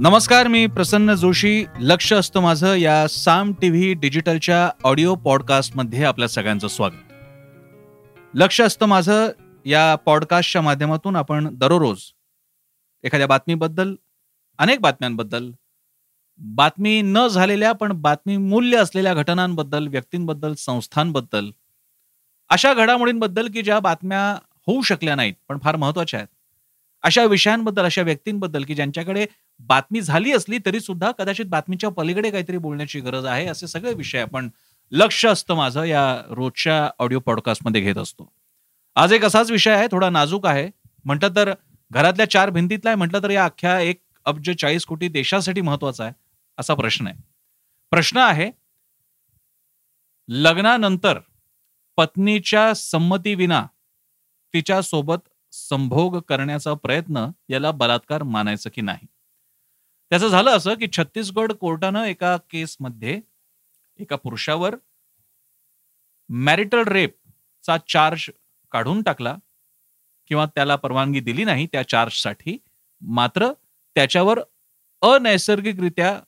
नमस्कार मी प्रसन्न जोशी. लक्ष असतं माझं या साम टीव्ही डिजिटलच्या ऑडिओ पॉडकास्टमध्ये आपल्या सगळ्यांचं स्वागत. लक्ष असतं माझं या पॉडकास्टच्या माध्यमातून आपण दररोज एखाद्या बातमीबद्दल अनेक बातम्यांबद्दल बातमी न झालेल्या पण बातमी मूल्य असलेल्या घटनांबद्दल व्यक्तींबद्दल संस्थांबद्दल अशा घडामोडींबद्दल की ज्या बातम्या होऊ शकल्या नाहीत पण फार महत्त्वाच्या आहेत. अशा विषयांबद्दल अशा व्यक्तींबद्दल की ज्यांच्याकडे बातमी झाली असली तरी सुद्धा कदाचित बातमीच्या पलीकडे काहीतरी बोलण्याची गरज आहे असे सगळे विषय आपण लक्ष असतं माझं या रोजच्या ऑडिओ पॉडकास्टमध्ये घेत असतो. आज एक असाच विषय आहे थोडा नाजूक आहे. म्हटलं तर घरातल्या चार भिंतीतला आहे म्हटलं तर या अख्ख्या एक अब्ज चाळीस कोटी देशासाठी महत्त्वाचा आहे असा प्रश्न आहे. प्रश्न आहे लग्नानंतर पत्नीच्या संमतीविना तिच्या सोबत संभोग करण्याचा प्रयत्न याला बलात्कार मानायचं की नाही? त्याचं झालं असं की छत्तीसगड कोर्टानं एका केसमध्ये एका पुरुषावर मॅरिटल रेपचा चार्ज काढून टाकला किंवा त्याला परवानगी दिली नाही त्या चार्जसाठी मात्र त्याच्यावर अनैसर्गिकरित्या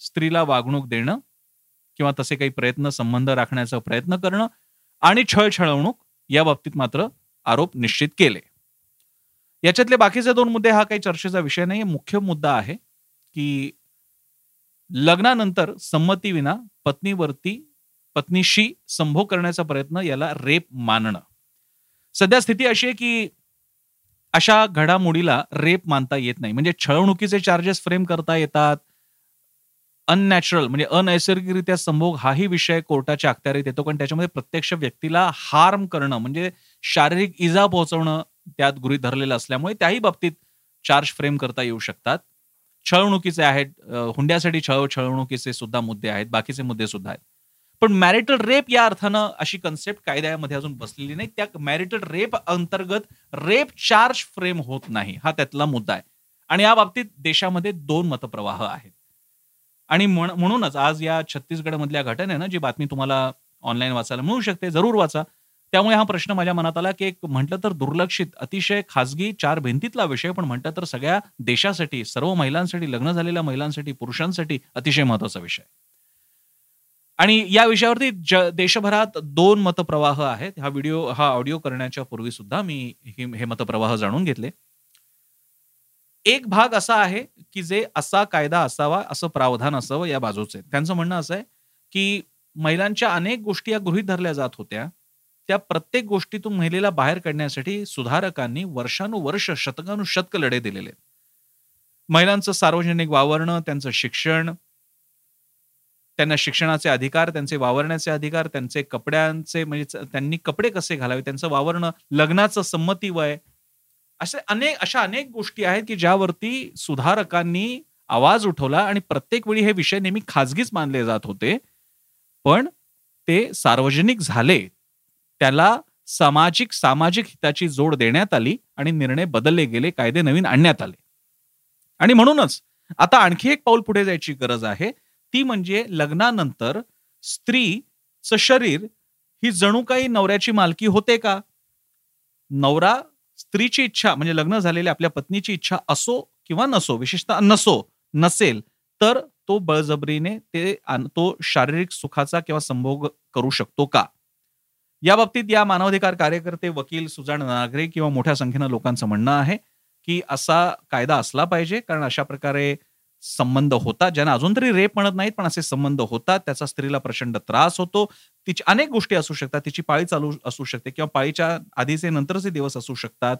स्त्रीला वागणूक देणं किंवा तसे काही प्रयत्न संबंध राखण्याचा प्रयत्न करणं आणि छळछळवणूक या बाबतीत मात्र आरोप निश्चित केले. याच्यातले बाकीचे दोन मुद्दे हा काही चर्चेचा विषय नाही मुख्य मुद्दा आहे की लग्नानंतर संमतीविना पत्नीवरती पत्नीशी संभोग करण्याचा प्रयत्न याला रेप मानणं. सध्या स्थिती अशी आहे की अशा घडामोडीला रेप मानता येत नाही. म्हणजे छळवणुकीचे चार्जेस फ्रेम करता येतात. अननॅचरल म्हणजे अनैसर्गिकरित्या संभोग हाही विषय कोर्टाच्या अखत्यारीत येतो. कारण त्याच्यामध्ये प्रत्यक्ष व्यक्तीला हार्म करणं म्हणजे शारीरिक इजा पोहोचवणं त्यात गृहित धरलेलं असल्यामुळे त्याही बाबतीत चार्ज फ्रेम करता येऊ शकतात. छळवणुकीचे आहेत हुंड्यासाठी छळ छळवणुकीचे सुद्धा मुद्दे आहेत बाकीचे मुद्दे सुद्धा आहेत. पण मॅरिटल रेप या अर्थानं अशी कन्सेप्ट कायद्यामध्ये अजून बसलेली नाही. त्या मॅरिटल रेप अंतर्गत रेप चार्ज फ्रेम होत नाही हा त्यातला मुद्दा आहे. आणि या बाबतीत देशामध्ये दोन मतप्रवाह आहेत. आणि म्हणूनच आज या छत्तीसगड मधल्या घटनेनं जी बातमी तुम्हाला ऑनलाईन वाचायला मिळू शकते जरूर वाचा. त्यामुळे हा प्रश्न माझ्या मनात आला की एक म्हटलं तर दुर्लक्षित अतिशय खासगी चार भिंतीतला विषय पण म्हटलं तर सगळ्या देशासाठी सर्व महिलांसाठी लग्न झालेल्या महिलांसाठी पुरुषांसाठी अतिशय महत्त्वाचा विषय. आणि या विषयावरती देशभरात दोन मतप्रवाह आहेत. हा व्हिडिओ हा ऑडिओ करण्याच्या पूर्वी सुद्धा मी हे मतप्रवाह जाणून घेतले. एक भाग असा आहे की जे असा कायदा असावा असं प्रावधान असावं या बाजूचे. त्यांचं म्हणणं असं आहे की महिलांच्या अनेक गोष्टी या गृहित धरल्या जात होत्या. त्या प्रत्येक गोष्टीतून महिलेला बाहेर काढण्यासाठी सुधारकांनी वर्षानुवर्ष शतकानुशतक लढे दिलेले महिलांचं सार्वजनिक वावरणं त्यांचं शिक्षण त्यांना शिक्षणाचे अधिकार त्यांचे वावरण्याचे अधिकार त्यांचे कपड्यांचे म्हणजे त्यांनी कपडे कसे घालावे त्यांचं वावरणं लग्नाचं संमती वय असे अनेक अशा अनेक गोष्टी आहेत की ज्यावरती सुधारकांनी आवाज उठवला आणि प्रत्येक वेळी हे विषय नेहमी खाजगीच मानले जात होते. पण ते सार्वजनिक झाले. त्याला सामाजिक सामाजिक हिताची जोड देण्यात आली आणि निर्णय बदलले गेले कायदे नवीन आणण्यात आले. आणि म्हणूनच आता आणखी एक पाऊल पुढे जायची गरज आहे. ती म्हणजे लग्नानंतर स्त्रीचं शरीर ही जणू काही नवऱ्याची मालकी होते का? नवरा स्त्रीची इच्छा म्हणजे लग्न झालेल्या आपल्या पत्नीची इच्छा असो किंवा नसो विशेषतः नसो नसेल तर तो बळजबरीने ते तो शारीरिक सुखाचा किंवा संभोग करू शकतो का? या बाबतीत या मानवाधिकार कार्यकर्ते वकील सुजाण नागरे किंवा मोठ्या संख्येनं लोकांचं म्हणणं आहे की असा कायदा असला पाहिजे कारण अशा प्रकारे संबंध होतात ज्यांना अजून तरी रेप म्हणत नाहीत पण असे संबंध होतात त्याचा स्त्रीला प्रचंड त्रास होतो. तिची अनेक गोष्टी असू शकतात तिची पाळी चालू असू शकते किंवा पाळीच्या आधीचे नंतरचे दिवस असू शकतात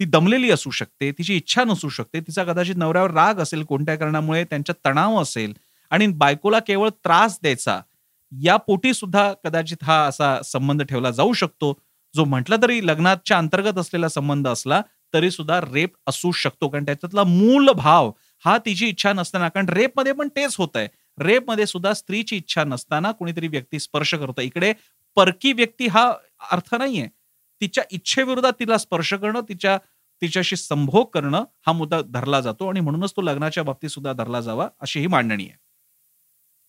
ती दमलेली असू शकते तिची इच्छा नसू शकते तिचा कदाचित नवऱ्यावर राग असेल कोणत्या कारणामुळे त्यांच्यात तणाव असेल आणि बायकोला केवळ त्रास द्यायचा या पोटी सुद्धा कदाचित हा असा संबंध ठेवला जाऊ शकतो. जो म्हटला तरी लग्नाच्या अंतर्गत असलेला संबंध असला तरी सुद्धा रेप असू शकतो. कारण त्याच्यातला मूल भाव हा तिची इच्छा नसताना कारण रेपमध्ये पण तेच होत आहे रेपमध्ये सुद्धा स्त्रीची इच्छा नसताना कोणीतरी व्यक्ती स्पर्श करतो. इकडे परकी व्यक्ती हा अर्थ नाहीये. तिच्या इच्छेविरोधात तिला स्पर्श करणं तिच्या तिच्याशी संभोग करणं हा मुद्दा धरला जातो. आणि म्हणूनच तो लग्नाच्या बाबतीत सुद्धा धरला जावा अशी ही मांडणी आहे.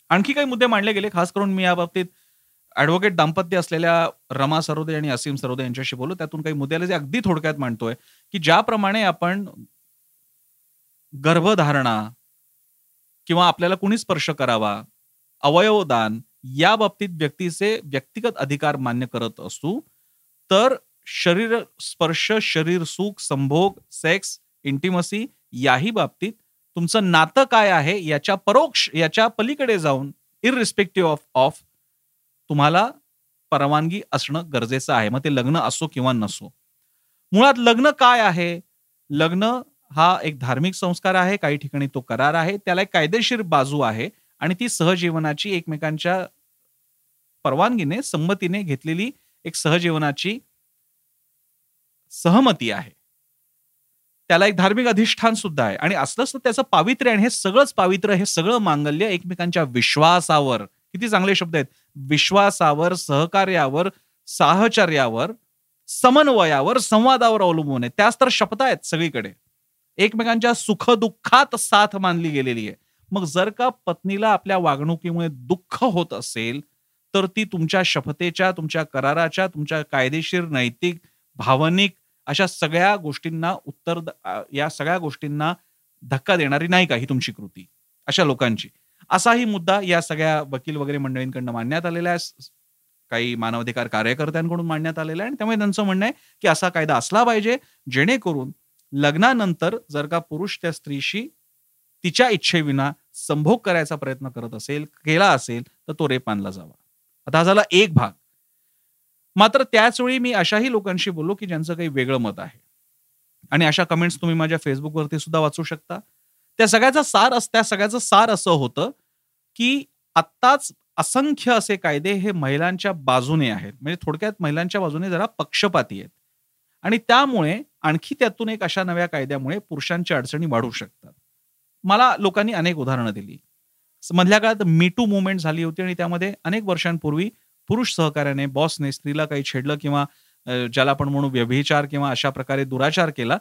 आणखी काही मुद्दे मांडले गेले खास करून मी या बाबतीत ऍडव्होकेट दाम्पत्य असलेल्या रमा सरोदे आणि असीम सरोदे यांच्याशी बोलू. त्यातून काही मुद्द्याला जे अगदी थोडक्यात मांडतोय की ज्याप्रमाणे आपण गर्भधारणा किंवा आपल्याला कुणी स्पर्श करावा अवयवदान या बाबतीत व्यक्तीचे व्यक्तिगत अधिकार मान्य करत असू तर शरीर स्पर्श शरीर सुख संभोग सेक्स इंटिमसी याही बाबतीत तुमचं नातं काय आहे याच्या परोक्ष याच्या पलीकडे जाऊन इरिस्पेक्टिव्ह ऑफ ऑफ तुम्हाला परवानगी असणं गरजेचं आहे. मग ते लग्न असो किंवा नसो. मुळात लग्न काय आहे? लग्न हा एक धार्मिक संस्कार आहे. काही ठिकाणी तो करार आहे. त्याला एक कायदेशीर बाजू आहे आणि ती सहजीवनाची एकमेकांच्या परवानगीने संमतीने घेतलेली एक सहजीवनाची सहमती आहे. त्याला एक धार्मिक अधिष्ठान सुद्धा आहे. आणि असलंच तर त्याचं पावित्र्य आणि हे सगळंच पावित्र्य हे सगळं मांगल्य एकमेकांच्या विश्वासावर. किती चांगले शब्द आहेत. विश्वासावर सहकार्यावर साहचर्यावर समन्वयावर संवादावर अवलंबून आहे. त्याच तर शपथ आहेत सगळीकडे. एकमेकांच्या सुखदुःखात साथ मानली गेलेली आहे. मग जर का पत्नीला आपल्या वागणुकीमुळे दुःख होत असेल तर ती तुमच्या शपथेच्या तुमच्या कराराच्या तुमच्या कायदेशीर नैतिक भावनिक अशा सगळ्या गोष्टींना उत्तर या सगळ्या गोष्टींना धक्का देणारी नाही का ही तुमची कृती? अशा लोकांची. असाही मुद्दा या सगळ्या वकील वगैरे मंडळींकडनं मांडण्यात आलेला आहे. काही मानवाधिकार कार्यकर्त्यांकडून मांडण्यात आलेला आहे. आणि त्यामुळे त्यांचं म्हणणं आहे की असा कायदा असला पाहिजे जेणेकरून लग्नानंतर जर का पुरुष त्या स्त्रीशी तिच्या इच्छेविना संभोग करायचा प्रयत्न करत असेल केला असेल तर तो रेप मानला जावा. आता हा झाला एक भाग. मात्र त्याच वेळी मी अशाही लोकांशी बोललो की ज्यांचं काही वेगळं मत आहे. आणि अशा कमेंट्स तुम्ही माझ्या फेसबुकवरती सुद्धा वाचू शकता. त्या सगळ्याचा सार अस त्या सगळ्याचं सार असं होतं की आत्ताच असंख्य असे कायदे हे महिलांच्या बाजूने आहेत. म्हणजे थोडक्यात महिलांच्या बाजूने जरा पक्षपाती आहेत. आणि त्यामुळे आणखी त्यातून एक अशा नव्या कायद्यामुळे पुरुषांच्या अडचणी वाढू शकतात. मला लोकांनी अनेक उदाहरणं दिली. मधल्या काळात मीटू मुवमेंट झाली होती आणि त्यामध्ये अनेक वर्षांपूर्वी पुरुष सहकार्याने बॉसने स्त्रीला काही छेडलं किंवा ज्याला आपण म्हणू व्यभिचार किंवा अशा प्रकारे दुराचार केला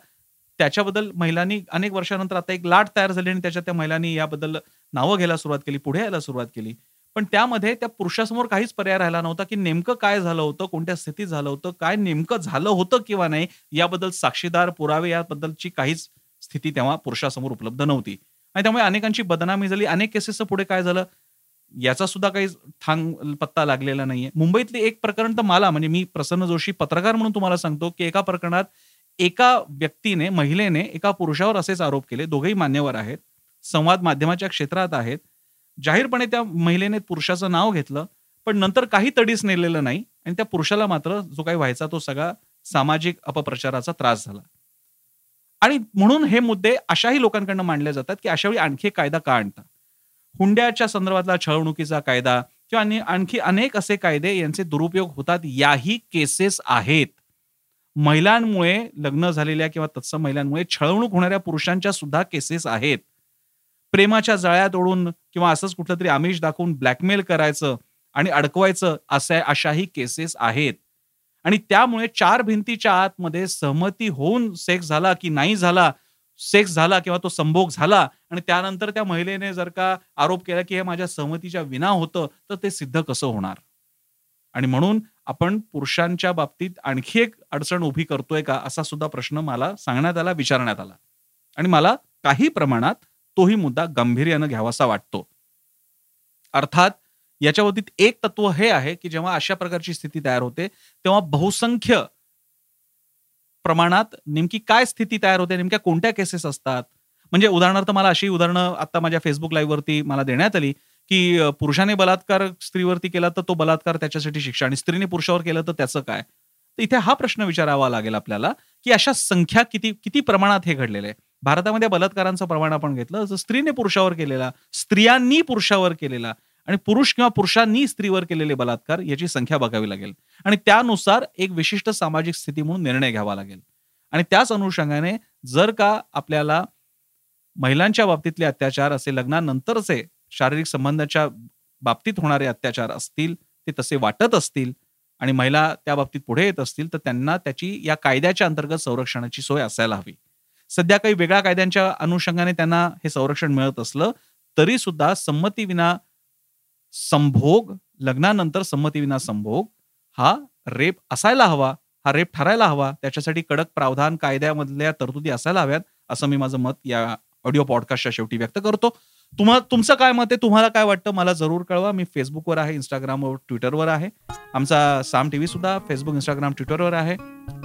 त्याच्याबद्दल महिलांनी अनेक वर्षानंतर आता एक लाट तयार झाली आणि त्याच्यात त्या महिलांनी याबद्दल नावं घ्यायला सुरुवात केली पुढे यायला सुरुवात केली. पण त्यामध्ये त्या पुरुषासमोर काहीच पर्याय राहिला नव्हता की नेमकं काय झालं होतं कोणत्या स्थितीत झालं होतं काय नेमकं झालं होतं किंवा नाही याबद्दल साक्षीदार पुरावे याबद्दलची काहीच स्थिती तेव्हा पुरुषासमोर उपलब्ध नव्हती. आणि त्यामुळे अनेकांची बदनामी झाली. अनेक केसेसचं पुढे काय झालं? याचा सुद्धा काही थांग पत्ता लागलेला नाहीये. मुंबईतले एक प्रकरण तर मला म्हणजे मी प्रसन्न जोशी पत्रकार म्हणून तुम्हाला सांगतो की एका प्रकरणात एका व्यक्तीने महिलेने एका पुरुषावर असेच आरोप केले. दोघेही मान्यवर आहेत. संवाद माध्यमाच्या क्षेत्रात आहेत. जाहीरपणे त्या महिलेने पुरुषाचं नाव घेतलं पण नंतर काही तडीस नेलेलं नाही आणि त्या पुरुषाला मात्र जो काही व्हायचा तो सगळा सामाजिक अपप्रचाराचा त्रास झाला. आणि म्हणून हे मुद्दे अशाही लोकांकडनं मांडले जातात की अशावेळी आणखी कायदा का आणता? हुंड्याच्या संदर्भातला छळवणुकीचा कायदा किंवा आणखी अनेक असे कायदे यांचे दुरुपयोग होतात याही केसेस आहेत. महिलांमुळे लग्न झालेल्या किंवा तत्सम महिलांमुळे छळवणूक होणाऱ्या पुरुषांच्या सुद्धा केसेस आहेत. प्रेमाच्या जाळ्यात ओढून किंवा असंच कुठलं तरी आमिष दाखवून ब्लॅकमेल करायचं आणि अडकवायचं असे अशाही केसेस आहेत. आणि त्यामुळे चार भिंतीच्या आतमध्ये सहमती होऊन सेक्स झाला की नाही झाला सेक्स झाला किंवा तो संभोग झाला आणि त्यानंतर त्या महिलेने जर का आरोप केला की हे माझ्या सहमतीच्या विना होतं तर ते सिद्ध कसं होणार? आणि म्हणून आपण पुरुषांच्या बाबतीत आणखी एक अडचण उभी करतोय का असा सुद्धा प्रश्न मला सांगण्यात आला विचारण्यात आला. आणि मला काही प्रमाणात तोही मुद्दा गांभीर्यानं घ्यावासा वाटतो. अर्थात याच्या बाबतीत एक तत्व हे आहे की जेव्हा अशा प्रकारची स्थिती तयार होते तेव्हा बहुसंख्य प्रमाणात नेमकी काय स्थिती तयार होते नेमक्या कोणत्या केसेस असतात? म्हणजे उदाहरणार्थ मला अशी उदाहरणं आता माझ्या फेसबुक लाईव्हवरती मला देण्यात आली की पुरुषाने बलात्कार स्त्रीवरती केला तर तो बलात्कार त्याच्यासाठी शिक्षा आणि स्त्रीने पुरुषावर केलं तर त्याचं काय? तर इथे हा प्रश्न विचारावा लागेल आपल्याला की अशा संख्या किती किती प्रमाणात हे घडलेलं आहे? भारतामध्ये बलात्कारांचं प्रमाण आपण घेतलं तर स्त्रीने पुरुषावर केलेला स्त्रियांनी पुरुषावर केलेला आणि पुरुष किंवा पुरुषांनी स्त्रीवर केलेले बलात्कार याची संख्या बघावी लागेल. आणि त्यानुसार एक विशिष्ट सामाजिक स्थिती म्हणून निर्णय घ्यावा लागेल. आणि त्याच अनुषंगाने जर का आपल्याला महिलांच्या बाबतीतले अत्याचार असे लग्नानंतरचे शारीरिक संबंधाच्या बाबतीत होणारे अत्याचार असतील ते तसे वाटत असतील आणि महिला त्या बाबतीत पुढे येत असतील तर त्यांना त्याची या कायद्याच्या अंतर्गत संरक्षणाची सोय असायला हवी. सध्या काही वेगळ्या कायद्यांच्या अनुषंगाने त्यांना हे संरक्षण मिळत असलं तरी सुद्धा संमतीविना संभोग लग्नानंतर संमतीविना संभोग हा रेप असायला हवा हा रेप ठरायला हवा त्याच्यासाठी कडक प्रावधान कायद्यामधल्या तरतुदी असायला हव्यात असं मी माझं मत या ऑडिओ पॉडकास्टच्या शेवटी व्यक्त करतो. तुम्हा तुमचं काय मत आहे? तुम्हाला काय वाटतं? मला जरूर कळवा. मी फेसबुकवर आहे इंस्टाग्रामवर ट्विटरवर आहे. आमचा साम टी व्ही सुद्धा फेसबुक इंस्टाग्राम ट्विटरवर आहे.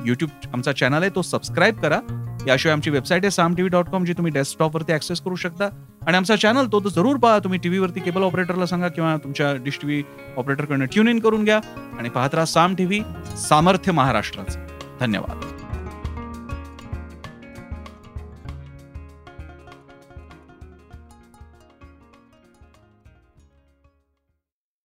युट्यूब आमचा चॅनल आहे तो सबस्क्राईब करा. याशिवाय आमची वेबसाईट आहे Saam T V dot com जी तुम्ही डेस्कटॉपवरती ऍक्सेस करू शकता. आणि आमचा चॅनल तो जरूर पहा. तुम्ही टीव्हीवरती केबल ऑपरेटरला सांगा किंवा तुमच्या डिश टीव्ही ऑपरेटरकडनं ट्यून इन करून घ्या. आणि पाहत राहा साम टी व्ही सामर्थ्य महाराष्ट्राचं. धन्यवाद.